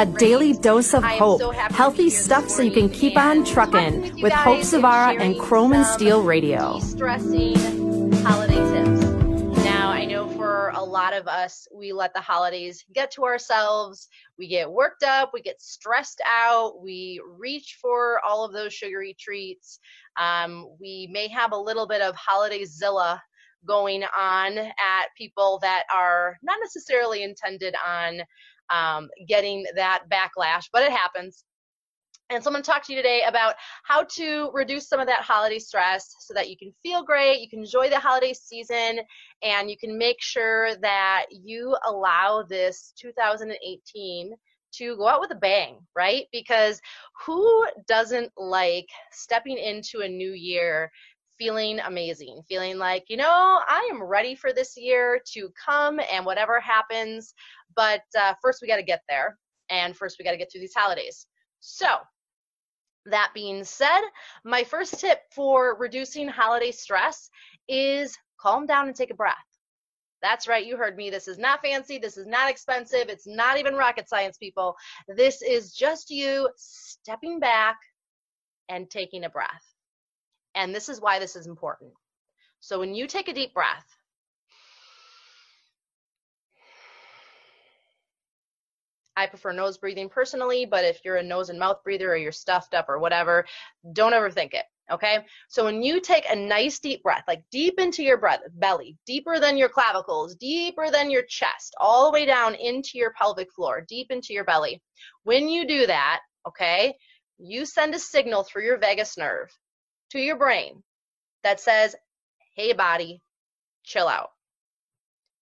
A daily dose of hope. So Healthy stuff so you can keep on trucking with, with Hope Zvara and Chrome and Steel Radio. Stressing holiday tips. Now, I know for a lot of us, we let the holidays get to ourselves. We get worked up, we get stressed out, we reach for all of those sugary treats. Um, we may have a little bit of holiday zilla going on at people that are not necessarily intended on um, getting that backlash, but it happens. And so I'm going to talk to you today about how to reduce some of that holiday stress so that you can feel great, you can enjoy the holiday season, and you can make sure that you allow this 2018 to go out with a bang, right? Because who doesn't like stepping into a new year feeling amazing, feeling like, you know, I am ready for this year to come and whatever happens. But uh, first, we got to get there. And first, we got to get through these holidays. So, that being said, my first tip for reducing holiday stress is calm down and take a breath. That's right, you heard me. This is not fancy. This is not expensive. It's not even rocket science, people. This is just you stepping back and taking a breath. And this is why this is important. So when you take a deep breath, I prefer nose breathing personally, but if you're a nose and mouth breather or you're stuffed up or whatever, don't overthink it. Okay. So when you take a nice deep breath, like deep into your breath, belly, deeper than your clavicles, deeper than your chest, all the way down into your pelvic floor, deep into your belly. When you do that, okay, you send a signal through your vagus nerve to your brain that says, hey, body, chill out.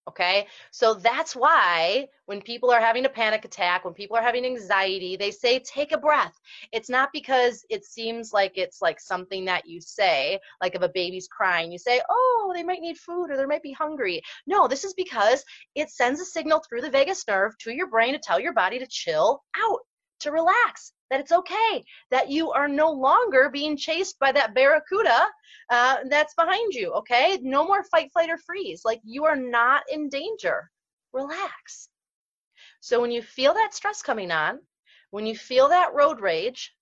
Okay, so that's why when people are having a panic attack, when people are having anxiety, they say, take a breath. It's not because it seems like it's like something that you say, like if a baby's crying, you say, oh, they might need food or they might be hungry. No, this is because it sends a signal through the vagus nerve to your brain to tell your body to chill out, to relax that it's okay, that you are no longer being chased by that barracuda uh, that's behind you, okay? No more fight, flight, or freeze. Like you are not in danger. Relax. So when you feel that stress coming on, when you feel that road rage,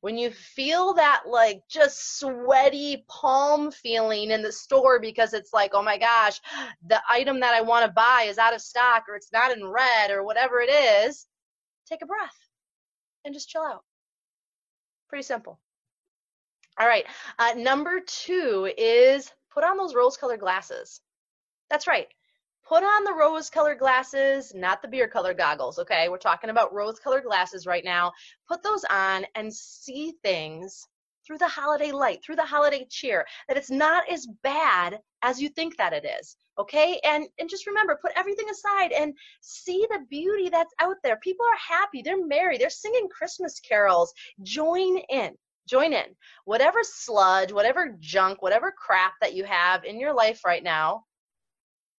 when you feel that like just sweaty palm feeling in the store because it's like, oh my gosh, the item that I want to buy is out of stock or it's not in red or whatever it is, take a breath and just chill out. Pretty simple. All right, uh, number two is put on those rose colored glasses. That's right. Put on the rose colored glasses, not the beer colored goggles, okay? We're talking about rose colored glasses right now. Put those on and see things through the holiday light, through the holiday cheer, that it's not as bad as you think that it is. Okay? And and just remember, put everything aside and see the beauty that's out there. People are happy, they're merry, they're singing Christmas carols. Join in. Join in. Whatever sludge, whatever junk, whatever crap that you have in your life right now,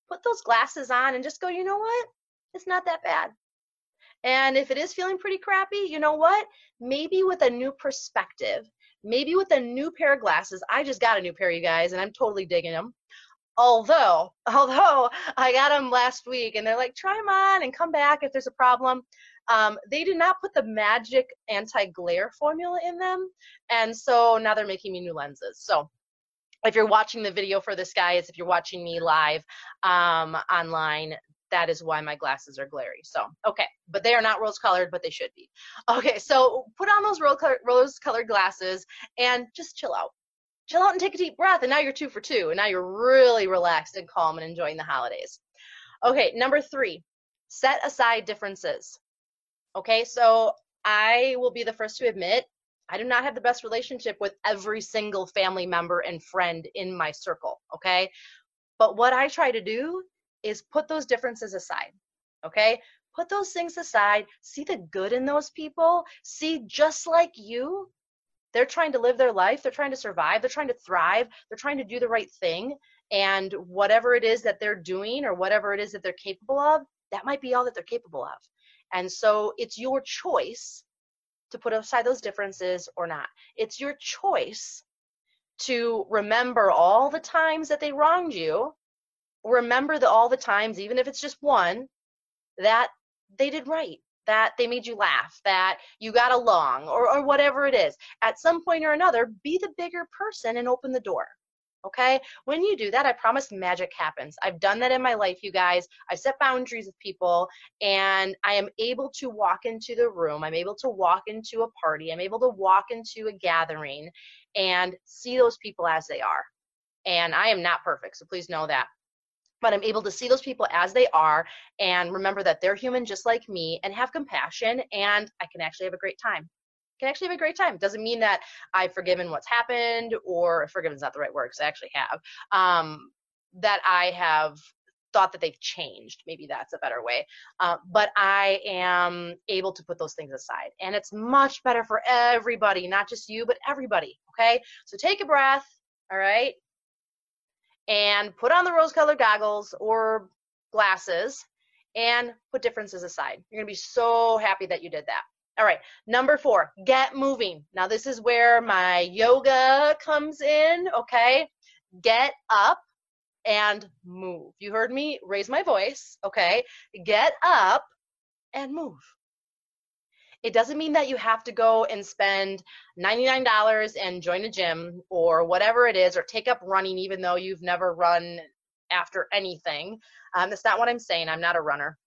put those glasses on and just go, you know what? It's not that bad. And if it is feeling pretty crappy, you know what? Maybe with a new perspective, maybe with a new pair of glasses. I just got a new pair, you guys, and I'm totally digging them. Although, although I got them last week, and they're like, try them on and come back if there's a problem. Um, they did not put the magic anti-glare formula in them, and so now they're making me new lenses. So if you're watching the video for this, guys, if you're watching me live um, online, that is why my glasses are glary. So, okay, but they are not rose colored, but they should be. Okay, so put on those rose colored glasses and just chill out. Chill out and take a deep breath, and now you're two for two, and now you're really relaxed and calm and enjoying the holidays. Okay, number three, set aside differences. Okay, so I will be the first to admit I do not have the best relationship with every single family member and friend in my circle. Okay, but what I try to do is put those differences aside. Okay? Put those things aside. See the good in those people. See, just like you, they're trying to live their life. They're trying to survive. They're trying to thrive. They're trying to do the right thing. And whatever it is that they're doing or whatever it is that they're capable of, that might be all that they're capable of. And so it's your choice to put aside those differences or not. It's your choice to remember all the times that they wronged you remember the, all the times, even if it's just one, that they did right, that they made you laugh, that you got along, or, or whatever it is. At some point or another, be the bigger person and open the door. Okay? When you do that, I promise magic happens. I've done that in my life, you guys. I set boundaries with people, and I am able to walk into the room. I'm able to walk into a party. I'm able to walk into a gathering and see those people as they are. And I am not perfect, so please know that but I'm able to see those people as they are and remember that they're human just like me and have compassion and I can actually have a great time. I can actually have a great time. Doesn't mean that I've forgiven what's happened or forgiven is not the right word because I actually have. Um, that I have thought that they've changed. Maybe that's a better way. Uh, but I am able to put those things aside. And it's much better for everybody, not just you, but everybody. Okay? So take a breath. All right? And put on the rose colored goggles or glasses and put differences aside. You're going to be so happy that you did that. All right, number four, get moving. Now, this is where my yoga comes in, okay? Get up and move. You heard me raise my voice, okay? Get up and move. It doesn't mean that you have to go and spend $99 and join a gym or whatever it is, or take up running even though you've never run after anything. Um, that's not what I'm saying. I'm not a runner.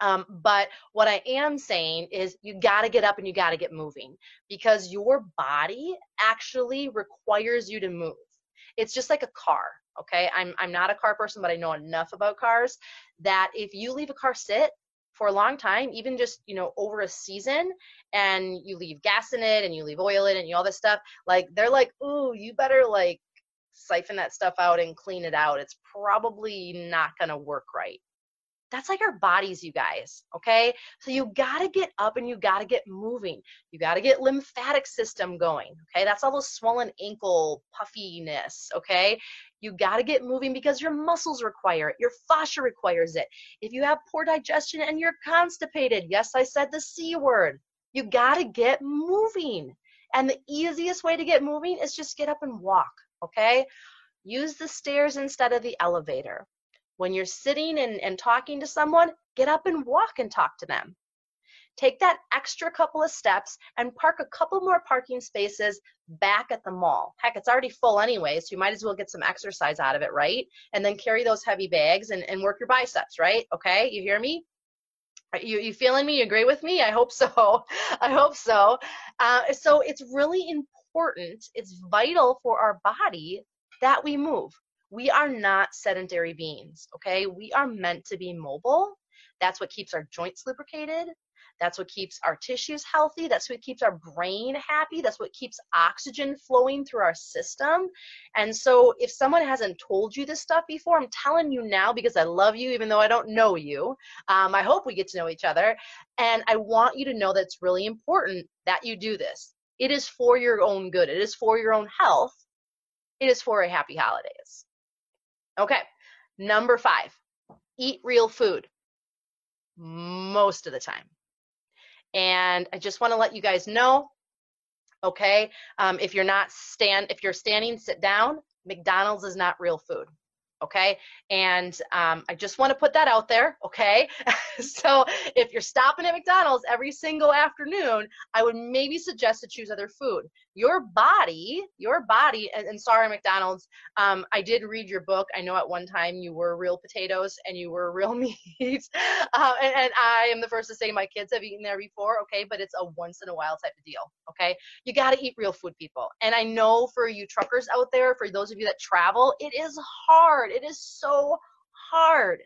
Um, but what I am saying is you got to get up and you got to get moving because your body actually requires you to move. It's just like a car. Okay, I'm I'm not a car person, but I know enough about cars that if you leave a car sit, for a long time, even just, you know, over a season and you leave gas in it and you leave oil in it and all this stuff, like they're like, ooh, you better like siphon that stuff out and clean it out. It's probably not gonna work right. That's like our bodies, you guys, okay? So you gotta get up and you gotta get moving. You gotta get lymphatic system going, okay? That's all those swollen ankle puffiness, okay? You got to get moving because your muscles require it. Your fascia requires it. If you have poor digestion and you're constipated, yes, I said the C word, you got to get moving. And the easiest way to get moving is just get up and walk, okay? Use the stairs instead of the elevator. When you're sitting and, and talking to someone, get up and walk and talk to them. Take that extra couple of steps and park a couple more parking spaces back at the mall. Heck, it's already full anyway, so you might as well get some exercise out of it, right? And then carry those heavy bags and, and work your biceps, right? Okay, you hear me? You, you feeling me? You agree with me? I hope so. I hope so. Uh, so it's really important, it's vital for our body that we move. We are not sedentary beings, okay? We are meant to be mobile. That's what keeps our joints lubricated. That's what keeps our tissues healthy. That's what keeps our brain happy. That's what keeps oxygen flowing through our system. And so, if someone hasn't told you this stuff before, I'm telling you now because I love you, even though I don't know you. Um, I hope we get to know each other. And I want you to know that it's really important that you do this. It is for your own good, it is for your own health, it is for a happy holidays. Okay, number five eat real food most of the time. And I just want to let you guys know, okay, um, if you're not stand, if you're standing, sit down. McDonald's is not real food okay? And um, I just want to put that out there, okay? so if you're stopping at McDonald's every single afternoon, I would maybe suggest to choose other food. Your body, your body, and, and sorry, McDonald's, um, I did read your book. I know at one time you were real potatoes and you were real meat. uh, and, and I am the first to say my kids have eaten there before, okay? But it's a once in a while type of deal, okay? You got to eat real food, people. And I know for you truckers out there, for those of you that travel, it is hard hard. It is so hard.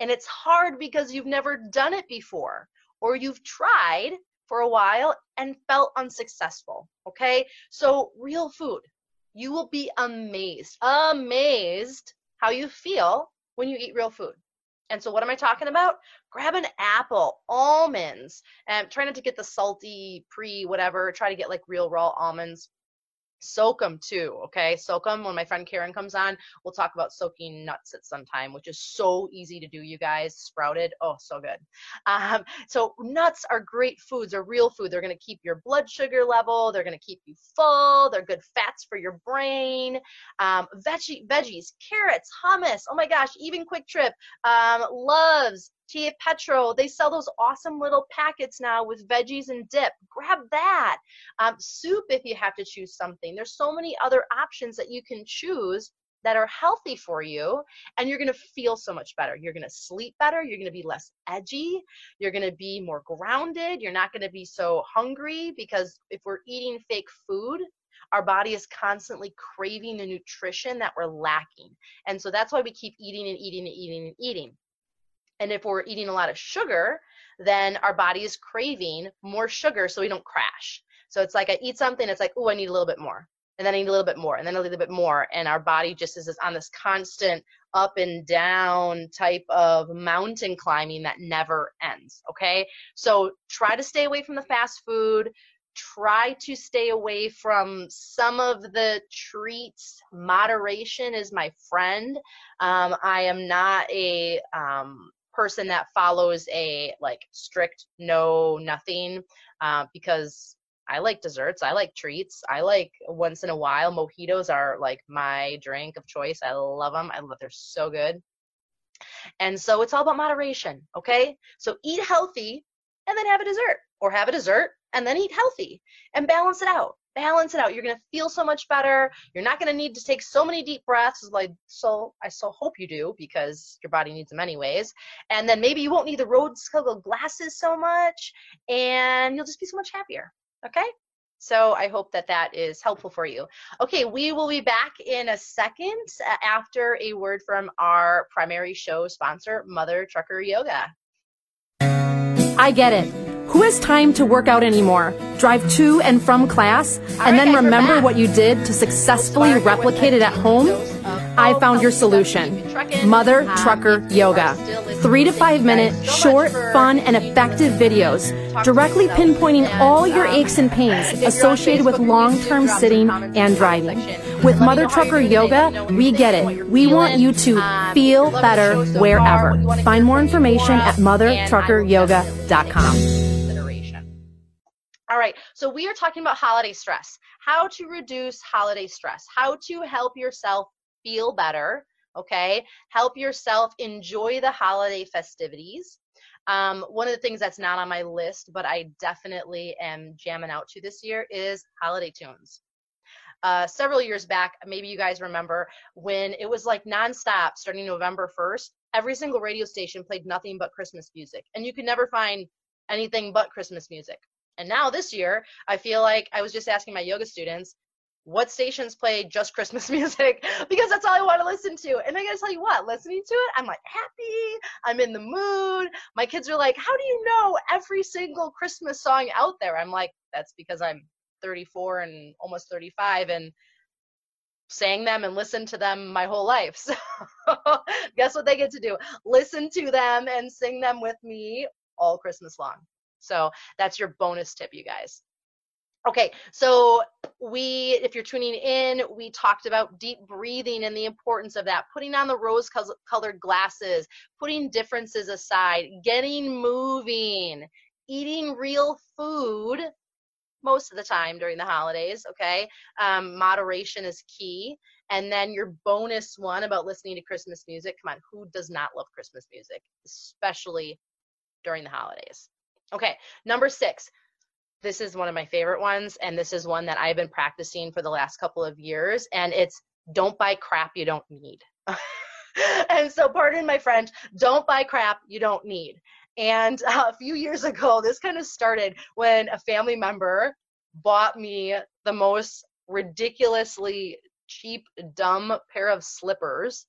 And it's hard because you've never done it before or you've tried for a while and felt unsuccessful. Okay? So, real food. You will be amazed, amazed how you feel when you eat real food. And so, what am I talking about? Grab an apple, almonds, and try not to get the salty pre whatever. Try to get like real raw almonds soak them too okay? Soak them when my friend karen comes on we'll talk about soaking nuts at some time which is so easy to do you guys sprouted oh so good. Um, so nuts are great foods are real food they're going to keep your blood sugar level they're going to keep you full they're good fats for your brain. Um, veggie veggies carrots hummus oh my gosh even Kwik Trip um, loves Petro, they sell those awesome little packets now with veggies and dip. Grab that. Um, soup if you have to choose something. There's so many other options that you can choose that are healthy for you and you're going to feel so much better. You're going to sleep better, you're going to be less edgy, you're going to be more grounded, you're not going to be so hungry because if we're eating fake food, our body is constantly craving the nutrition that we're lacking. And so that's why we keep eating and eating and eating and eating. And if we're eating a lot of sugar, then our body is craving more sugar so we don't crash. So it's like I eat something, it's like, oh, I need a little bit more. And then I need a little bit more, and then a little bit more. And our body just is on this constant up and down type of mountain climbing that never ends. Okay. So try to stay away from the fast food try to stay away from some of the treats. Moderation is my friend. Um, I am not a um, person that follows a like strict no nothing uh, because I like desserts. I like treats. I like once in a while mojitos are like my drink of choice. I love them. I love they're so good. And so it's all about moderation, okay? So eat healthy and then have a dessert or have a dessert and then eat healthy and balance it out balance it out you're going to feel so much better you're not going to need to take so many deep breaths like so i so hope you do because your body needs them anyways and then maybe you won't need the rose colored glasses so much and you'll just be so much happier okay so I hope that that is helpful for you. Okay, we will be back in a second uh, after a word from our primary show sponsor, Mother Trucker Yoga. I get it. Who has time to work out anymore? Drive to and from class and then remember what you did to successfully replicate it at home? I found your solution. Mother Trucker Yoga. Three to five minute, short, fun, and effective videos directly pinpointing all your aches and pains associated with long term sitting and driving. With Mother Trucker Yoga, we get it. We want you to feel better wherever. Find more information at mothertruckeryoga.com. All right, so we are talking about holiday stress, how to reduce holiday stress, how to help yourself feel better, okay? Help yourself enjoy the holiday festivities. Um, one of the things that's not on my list, but I definitely am jamming out to this year is holiday tunes. Uh, several years back, maybe you guys remember when it was like nonstop starting November 1st, every single radio station played nothing but Christmas music, and you could never find anything but Christmas music. And now this year, I feel like I was just asking my yoga students, what stations play just Christmas music because that's all I want to listen to. And I gotta tell you what, listening to it, I'm like happy, I'm in the mood. My kids are like, How do you know every single Christmas song out there? I'm like, That's because I'm 34 and almost 35 and sang them and listened to them my whole life. So guess what they get to do? Listen to them and sing them with me all Christmas long. So that's your bonus tip, you guys. Okay, so we, if you're tuning in, we talked about deep breathing and the importance of that, putting on the rose colored glasses, putting differences aside, getting moving, eating real food most of the time during the holidays, okay? Um, moderation is key. And then your bonus one about listening to Christmas music. Come on, who does not love Christmas music, especially during the holidays? Okay, number six. This is one of my favorite ones, and this is one that I've been practicing for the last couple of years, and it's don't buy crap you don't need. and so, pardon my French, don't buy crap you don't need. And uh, a few years ago, this kind of started when a family member bought me the most ridiculously cheap, dumb pair of slippers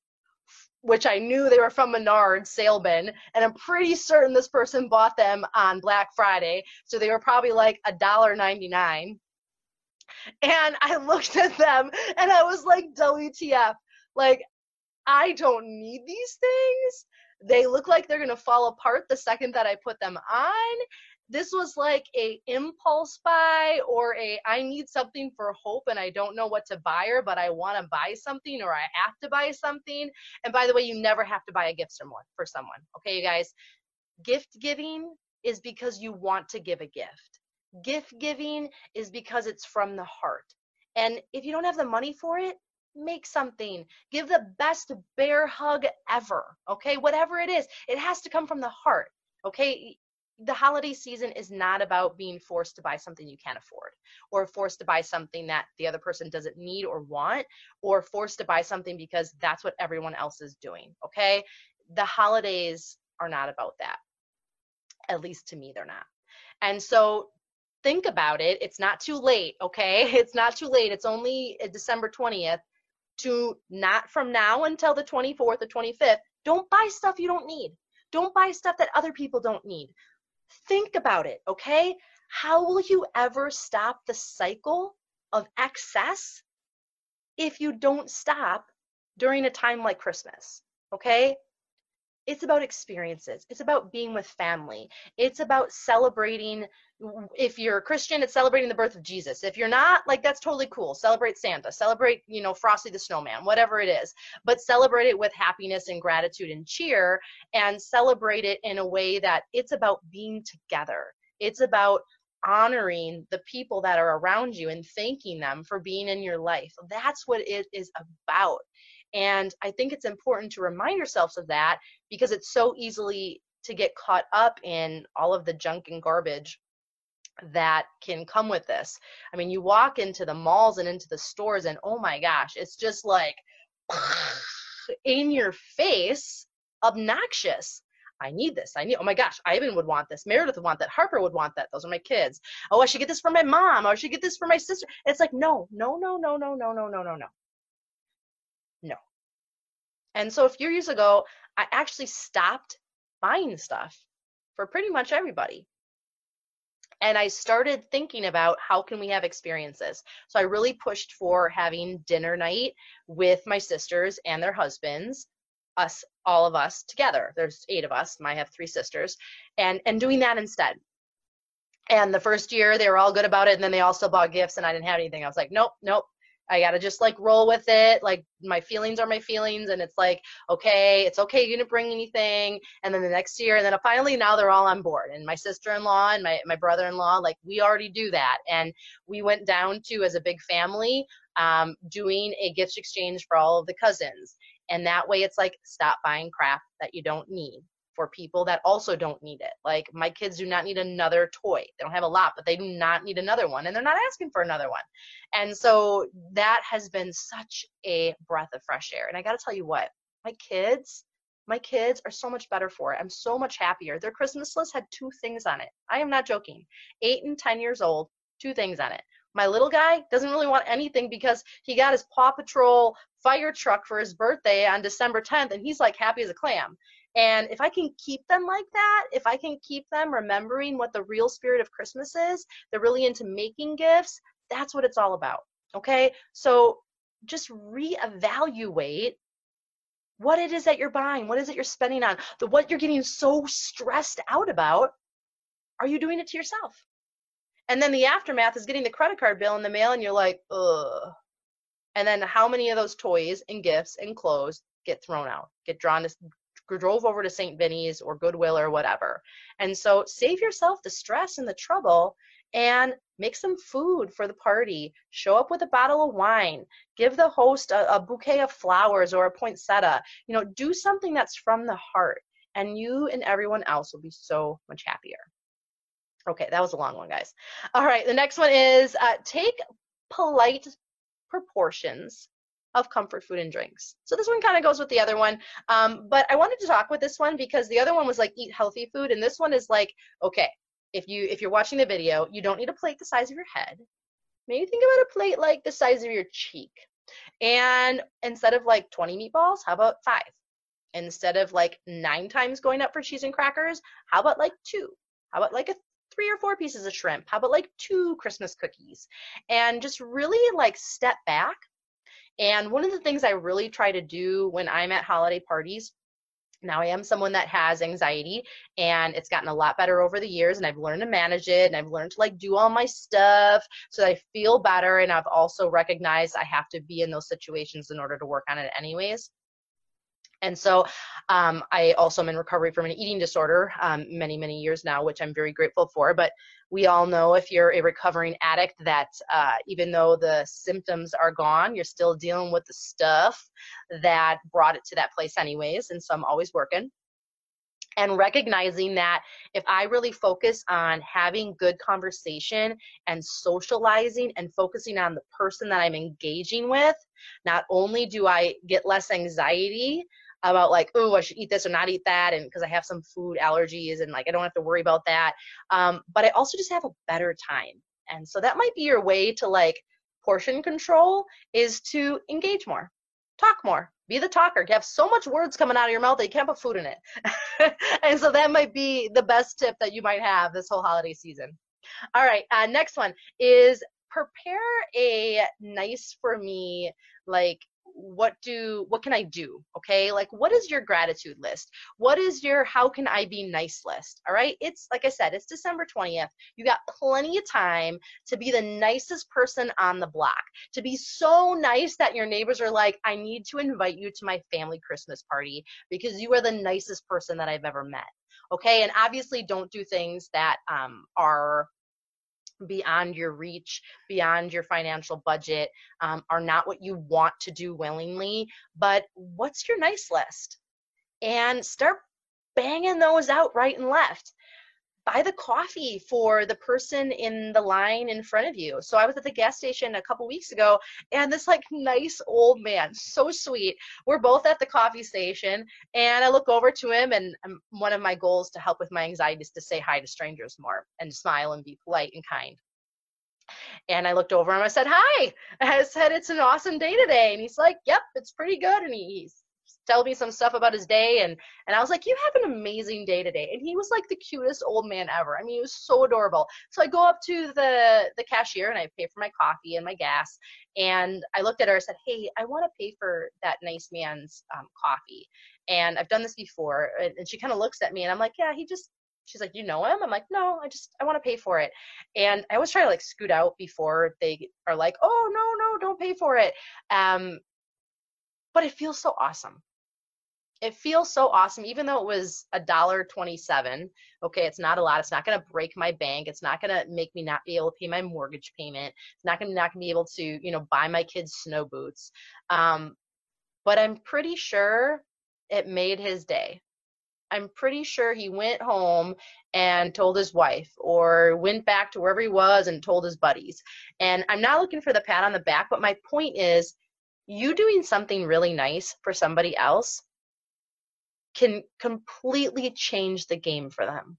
which I knew they were from Menards sale bin, and I'm pretty certain this person bought them on Black Friday, so they were probably like a dollar ninety nine. And I looked at them and I was like, WTF? Like, I don't need these things. They look like they're gonna fall apart the second that I put them on this was like a impulse buy or a I need something for hope and I don't know what to buy or but I want to buy something or I have to buy something. And by the way, you never have to buy a gift for someone. Okay, you guys. Gift giving is because you want to give a gift. Gift giving is because it's from the heart. And if you don't have the money for it, make something. Give the best bear hug ever. Okay, whatever it is, it has to come from the heart. Okay, the holiday season is not about being forced to buy something you can't afford or forced to buy something that the other person doesn't need or want or forced to buy something because that's what everyone else is doing okay the holidays are not about that at least to me they're not and so think about it it's not too late okay it's not too late it's only uh, december 20th to not from now until the 24th or 25th don't buy stuff you don't need don't buy stuff that other people don't need Think about it, okay? How will you ever stop the cycle of excess if you don't stop during a time like Christmas? Okay? it's about experiences it's about being with family it's about celebrating if you're a christian it's celebrating the birth of jesus. If you're not like that's totally cool. Celebrate santa. Celebrate you know frosty the snowman whatever it is. But celebrate it with happiness and gratitude and cheer and celebrate it in a way that it's about being together. It's about honoring the people that are around you and thanking them for being in your life. That's what it is about. And I think it's important to remind yourselves of that because it's so easily to get caught up in all of the junk and garbage that can come with this. I mean, you walk into the malls and into the stores, and oh my gosh, it's just like in your face, obnoxious. I need this. I need, oh my gosh, Ivan would want this. Meredith would want that. Harper would want that. Those are my kids. Oh, I should get this for my mom. Oh, I should get this for my sister. It's like, no, no, no, no, no, no, no, no, no, no. No. And so a few years ago, I actually stopped buying stuff for pretty much everybody. And I started thinking about how can we have experiences. So I really pushed for having dinner night with my sisters and their husbands, us all of us together. There's eight of us. I have three sisters, and and doing that instead. And the first year they were all good about it, and then they also bought gifts, and I didn't have anything. I was like, nope, nope, I gotta just like roll with it. Like my feelings are my feelings, and it's like okay, it's okay. You didn't bring anything, and then the next year, and then finally now they're all on board. And my sister-in-law and my my brother-in-law, like we already do that, and we went down to as a big family um, doing a gift exchange for all of the cousins, and that way it's like stop buying crap that you don't need for people that also don't need it. Like my kids do not need another toy. They don't have a lot, but they do not need another one and they're not asking for another one. And so that has been such a breath of fresh air. And I got to tell you what, my kids, my kids are so much better for it. I'm so much happier. Their Christmas list had two things on it. I am not joking. 8 and 10 years old, two things on it. My little guy doesn't really want anything because he got his Paw Patrol fire truck for his birthday on December 10th and he's like happy as a clam. And if I can keep them like that, if I can keep them remembering what the real spirit of Christmas is, they're really into making gifts, that's what it's all about. Okay? So just reevaluate what it is that you're buying, what is it you're spending on, the what you're getting so stressed out about. Are you doing it to yourself? And then the aftermath is getting the credit card bill in the mail, and you're like, ugh. And then how many of those toys and gifts and clothes get thrown out, get drawn to drove over to St. Vinny's or Goodwill or whatever. And so save yourself the stress and the trouble and make some food for the party. Show up with a bottle of wine. Give the host a, a bouquet of flowers or a poinsettia. You know, do something that's from the heart, and you and everyone else will be so much happier. Okay, that was a long one, guys. All right, the next one is uh, take polite proportions of comfort food and drinks. So this one kind of goes with the other one. Um, but I wanted to talk with this one because the other one was like eat healthy food, and this one is like, okay, if you if you're watching the video, you don't need a plate the size of your head. Maybe think about a plate like the size of your cheek. And instead of like 20 meatballs, how about five? Instead of like nine times going up for cheese and crackers, how about like two? How about like a three or four pieces of shrimp? How about like two Christmas cookies? And just really like step back and one of the things I really try to do when I'm at holiday parties now I am someone that has anxiety and it's gotten a lot better over the years and I've learned to manage it and I've learned to like do all my stuff so that I feel better and I've also recognized I have to be in those situations in order to work on it anyways. And so um, I also am in recovery from an eating disorder um, many, many years now, which I'm very grateful for. But we all know if you're a recovering addict that uh, even though the symptoms are gone, you're still dealing with the stuff that brought it to that place, anyways. And so I'm always working. And recognizing that if I really focus on having good conversation and socializing and focusing on the person that I'm engaging with, not only do I get less anxiety, about like, oh, I should eat this or not eat that, and because I have some food allergies and like I don't have to worry about that. Um, but I also just have a better time. And so that might be your way to like portion control is to engage more, talk more, be the talker. You have so much words coming out of your mouth that you can't put food in it. and so that might be the best tip that you might have this whole holiday season. All right, uh, next one is prepare a nice for me like what do what can i do okay? Like what is your gratitude list? What is your how can i be nice list all right? It's like i said it's december 20th you got plenty of time to be the nicest person on the block to be so nice that your neighbors are like i need to invite you to my family christmas party because you are the nicest person that i've ever met okay? And obviously don't do things that um, are beyond your reach, beyond your financial budget, um, are not what you want to do willingly. But what's your nice list? And start banging those out right and left buy the coffee for the person in the line in front of you. So I was at the gas station a couple weeks ago and this like nice old man, so sweet. We're both at the coffee station and I look over to him and um, one of my goals to help with my anxiety is to say hi to strangers more and smile and be polite and kind. And I looked over him. I said, "Hi." I said, "It's an awesome day today." And he's like, "Yep, it's pretty good." And he's tell me some stuff about his day and and I was like, "You have an amazing day today." And he was like the cutest old man ever. I mean, he was so adorable. So I go up to the the cashier and I pay for my coffee and my gas. And I looked at her and said, "Hey, I want to pay for that nice man's um, coffee." And I've done this before. And she kind of looks at me and I'm like, "Yeah, he just she's like, you know him? I'm like, no, I just, I want to pay for it. And I always try to like scoot out before they are like, oh, no, no, don't pay for it. Um, but it feels so awesome it feels so awesome even though it was a dollar 27 okay it's not a lot it's not going to break my bank it's not going to make me not be able to pay my mortgage payment it's not going to not to be able to you know buy my kids snow boots um, but i'm pretty sure it made his day. I'm pretty sure he went home and told his wife or went back to wherever he was and told his buddies and i'm not looking for the pat on the back but my point is you doing something really nice for somebody else can completely change the game for them.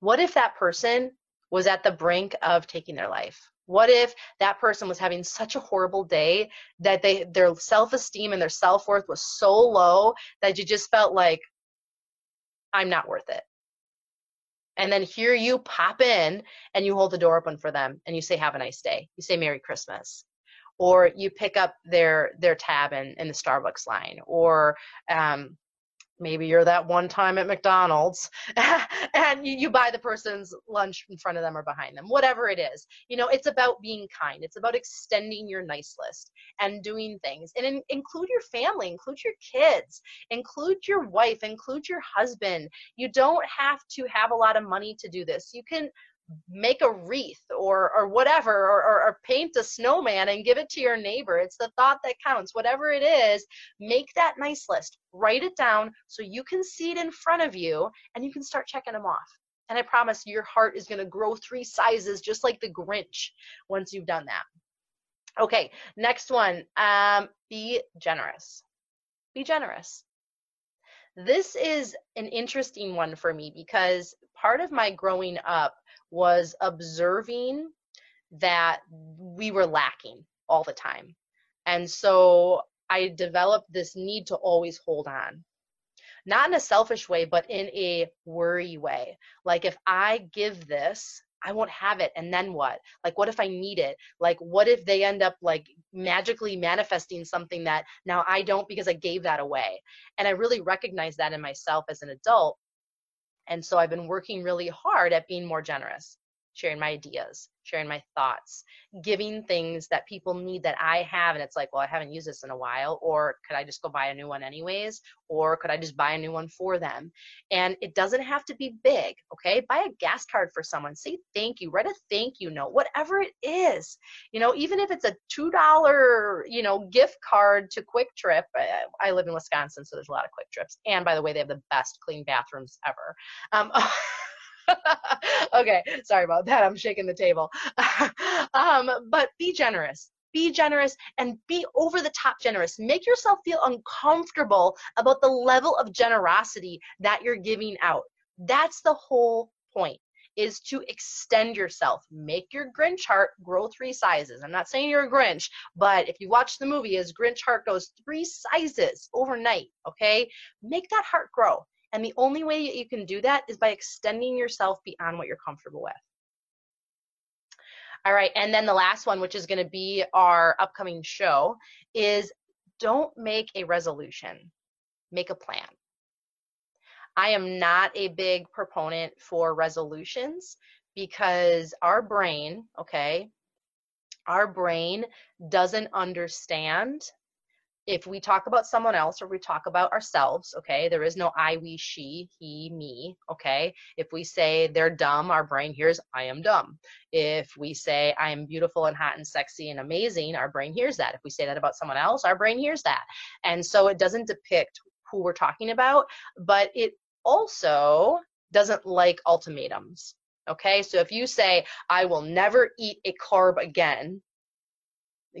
What if that person was at the brink of taking their life? What if that person was having such a horrible day that they their self-esteem and their self-worth was so low that you just felt like I'm not worth it. And then here you pop in and you hold the door open for them and you say have a nice day. You say merry christmas or you pick up their their tab in, in the starbucks line or um, maybe you're that one time at McDonald's and you, you, buy the person's lunch in front of them or behind them, whatever it is. You know, it's about being kind. It's about extending your nice list and doing things and in, include your family, include your kids, include your wife, include your husband. You don't have to have a lot of money to do this. You can make a wreath or or whatever or, or, or, paint a snowman and give it to your neighbor. It's the thought that counts. Whatever it is make that nice list. Write it down so you can see it in front of you and you can start checking them off. And i promise your heart is going to grow three sizes just like the grinch once you've done that. Okay next one um, be generous. Be generous. This is an interesting one for me because part of my growing up was observing that we were lacking all the time. And so I developed this need to always hold on. Not in a selfish way, but in a worry way. Like if I give this, I won't have it. And then what? Like, what if I need it? Like, what if they end up like magically manifesting something that now I don't because I gave that away? And I really recognize that in myself as an adult. And so I've been working really hard at being more generous, sharing my ideas, sharing my thoughts, giving things that people need that I have. And it's like, well, I haven't used this in a while. Or could I just go buy a new one anyways? Or could I just buy a new one for them? And it doesn't have to be big, okay? Buy a gas card for someone. Say thank you. Write a thank you note, whatever it is. You know, even if it's a $2, you know, gift card to Kwik Trip. I, I live in Wisconsin, so there's a lot of Kwik Trips. And by the way, they have the best clean bathrooms ever. Um, okay, sorry about that. I'm shaking the table. um, but be generous. Be generous and be over the top generous. Make yourself feel uncomfortable about the level of generosity that you're giving out. That's the whole point is to extend yourself. Make your Grinch heart grow three sizes. I'm not saying you're a Grinch, but if you watch the movie, his Grinch heart goes three sizes overnight, okay? Make that heart grow. And the only way that you can do that is by extending yourself beyond what you're comfortable with. All right, and then the last one, which is going to be our upcoming show, is don't make a resolution, make a plan. I am not a big proponent for resolutions because our brain, okay, our brain doesn't understand if we talk about someone else or we talk about ourselves, okay, there is no I, we, she, he, me, okay. If we say they're dumb, our brain hears I am dumb. If we say I am beautiful and hot and sexy and amazing, our brain hears that. If we say that about someone else, our brain hears that. And so it doesn't depict who we're talking about, but it also doesn't like ultimatums. Okay, so if you say, I will never eat a carb again,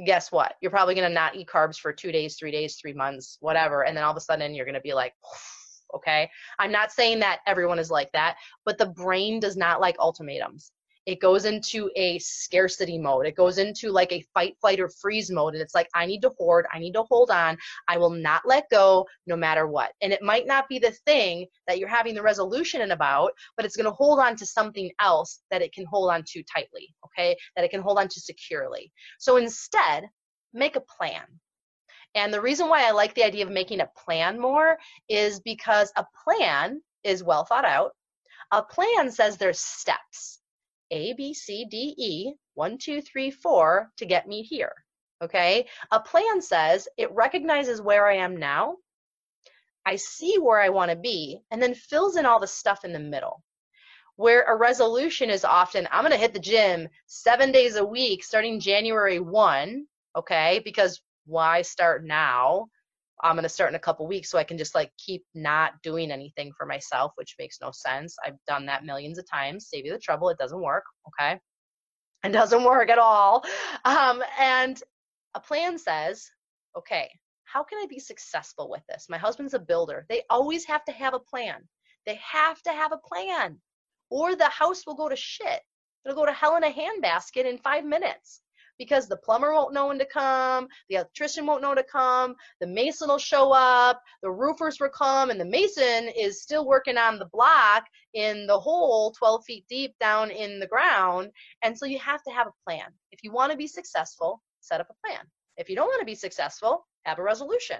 guess what? You're probably going to not eat carbs for two days, three days, three months, whatever. And then all of a sudden you're going to be like, okay. I'm not saying that everyone is like that, but the brain does not like ultimatums it goes into a scarcity mode. It goes into like a fight, flight, or freeze mode. And it's like, I need to hoard, I need to hold on. I will not let go no matter what. And it might not be the thing that you're having the resolution in about, but it's going to hold on to something else that it can hold on to tightly, okay? That it can hold on to securely. So instead, make a plan. And the reason why I like the idea of making a plan more is because a plan is well thought out. A plan says there's steps a, B, C, D, E, one, two, three, four to get me here. Okay. A plan says it recognizes where I am now. I see where I want to be and then fills in all the stuff in the middle. Where a resolution is often, I'm going to hit the gym seven days a week starting January 1. Okay. Because why start now? I'm going to start in a couple weeks so I can just like keep not doing anything for myself, which makes no sense. I've done that millions of times. Save you the trouble. It doesn't work. Okay. It doesn't work at all. Um, and a plan says, okay, how can I be successful with this? My husband's a builder. They always have to have a plan. They have to have a plan, or the house will go to shit. It'll go to hell in a handbasket in five minutes because the plumber won't know when to come, the electrician won't know to come, the mason will show up, the roofers will come, and the mason is still working on the block in the hole 12 feet deep down in the ground. And so you have to have a plan. If you want to be successful, set up a plan. If you don't want to be successful, have a resolution.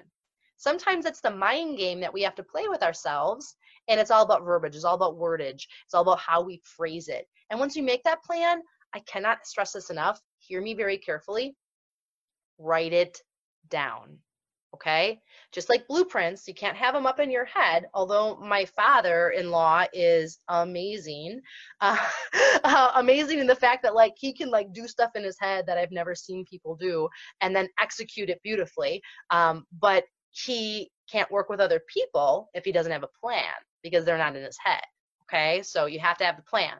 Sometimes it's the mind game that we have to play with ourselves, and it's all about verbiage, it's all about wordage, it's all about how we phrase it. And once you make that plan, I cannot stress this enough. Hear me very carefully. Write it down. Okay? Just like blueprints, you can't have them up in your head. Although my father in law is amazing. Uh, uh, amazing in the fact that, like, he can, like, do stuff in his head that I've never seen people do and then execute it beautifully. Um, but he can't work with other people if he doesn't have a plan because they're not in his head. Okay? So you have to have the plan.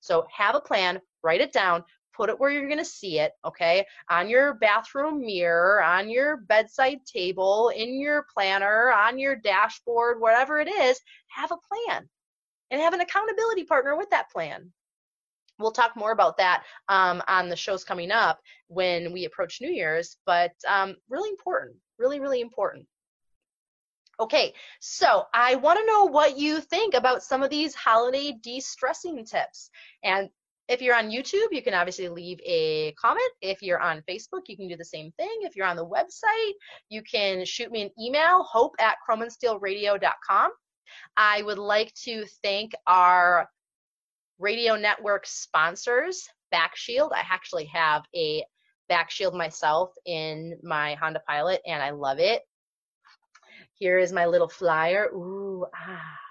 So have a plan, write it down, put it where you're going to see it, okay? On your bathroom mirror, on your bedside table, in your planner, on your dashboard, whatever it is, have a plan and have an accountability partner with that plan. We'll talk more about that um, on the shows coming up when we approach New Year's, but um, really important, really, really important. Okay, so I want to know what you think about some of these holiday de-stressing tips. And if you're on YouTube, you can obviously leave a comment. If you're on Facebook, you can do the same thing. If you're on the website, you can shoot me an email, hope at chromeandsteelradio.com. I would like to thank our radio network sponsors, back shield. I actually have a back shield myself in my Honda Pilot and I love it. Here is my little flyer. Ooh, ah.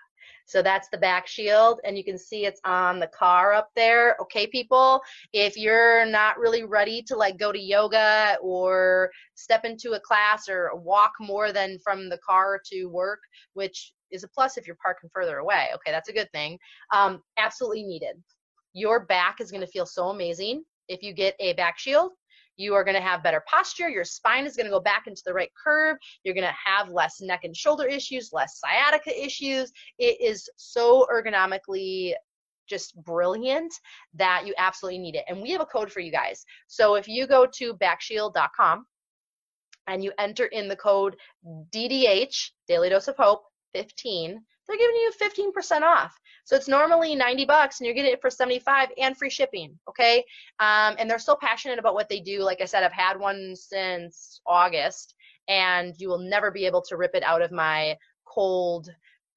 So that's the back shield and you can see it's on the car up there. Okay, people, if you're not really ready to like go to yoga or step into a class or walk more than from the car to work, which is a plus if you're parking further away. Okay, that's a good thing. Um, absolutely needed. Your back is gonna feel so amazing if you get a back shield you are going to have better posture. Your spine is going to go back into the right curve. You're going to have less neck and shoulder issues, less sciatica issues. It is so ergonomically just brilliant that you absolutely need it. And we have a code for you guys. So if you go to backshield.com and you enter in the code DDH, Daily Dose of Hope, 15, they're giving you 15% off. So it's normally 90 bucks and you're getting it for 75 and free shipping. Okay. Um, and they're so passionate about what they do. Like I said, I've had one since August and you will never be able to rip it out of my cold,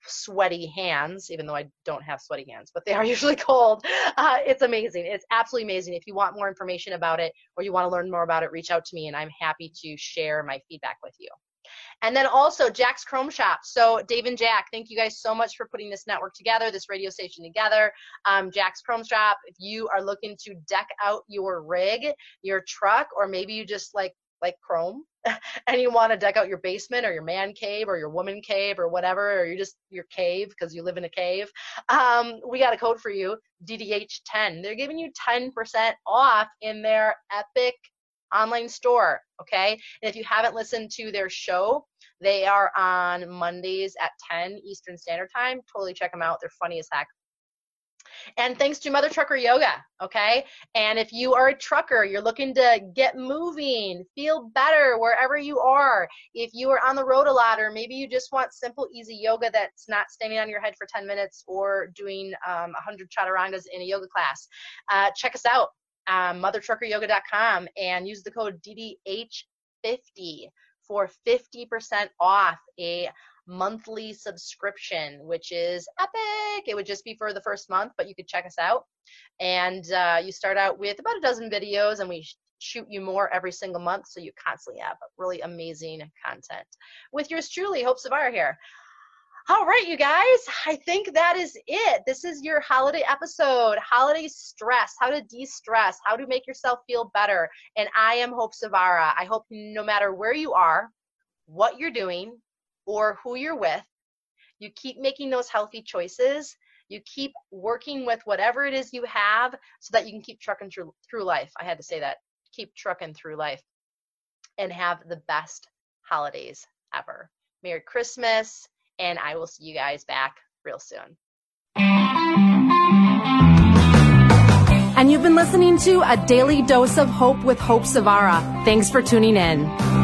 sweaty hands, even though I don't have sweaty hands, but they are usually cold. Uh, it's amazing. It's absolutely amazing. If you want more information about it or you want to learn more about it, reach out to me and I'm happy to share my feedback with you. And then also Jack's Chrome Shop. So Dave and Jack, thank you guys so much for putting this network together, this radio station together. Um, Jack's Chrome Shop, if you are looking to deck out your rig, your truck, or maybe you just like like chrome and you want to deck out your basement or your man cave or your woman cave or whatever or you just your cave because you live in a cave um, we got a code for you ddh10 they're giving you 10% off in their epic online store. Okay. And if you haven't listened to their show, they are on Mondays at 10 Eastern Standard Time. Totally check them out. They're funny as heck. And thanks to Mother Trucker Yoga, okay? And if you are a trucker, you're looking to get moving, feel better wherever you are. If you are on the road a lot, or maybe you just want simple, easy yoga that's not standing on your head for 10 minutes or doing um, 100 chaturangas in a yoga class, uh, check us out um, mothertruckeryoga.com and use the code DDH50 for 50% off a monthly subscription, which is epic. It would just be for the first month, but you could check us out. And uh, you start out with about a dozen videos, and we shoot you more every single month, so you constantly have really amazing content. With yours truly, Hope Zvara here. All right, you guys, I think that is it. This is your holiday episode holiday stress, how to de stress, how to make yourself feel better. And I am Hope Zvara. I hope no matter where you are, what you're doing, or who you're with, you keep making those healthy choices. You keep working with whatever it is you have so that you can keep trucking through, through life. I had to say that. Keep trucking through life and have the best holidays ever. Merry Christmas and I will see you guys back real soon. And you've been listening to A Daily Dose of Hope with Hope Zvara. Thanks for tuning in.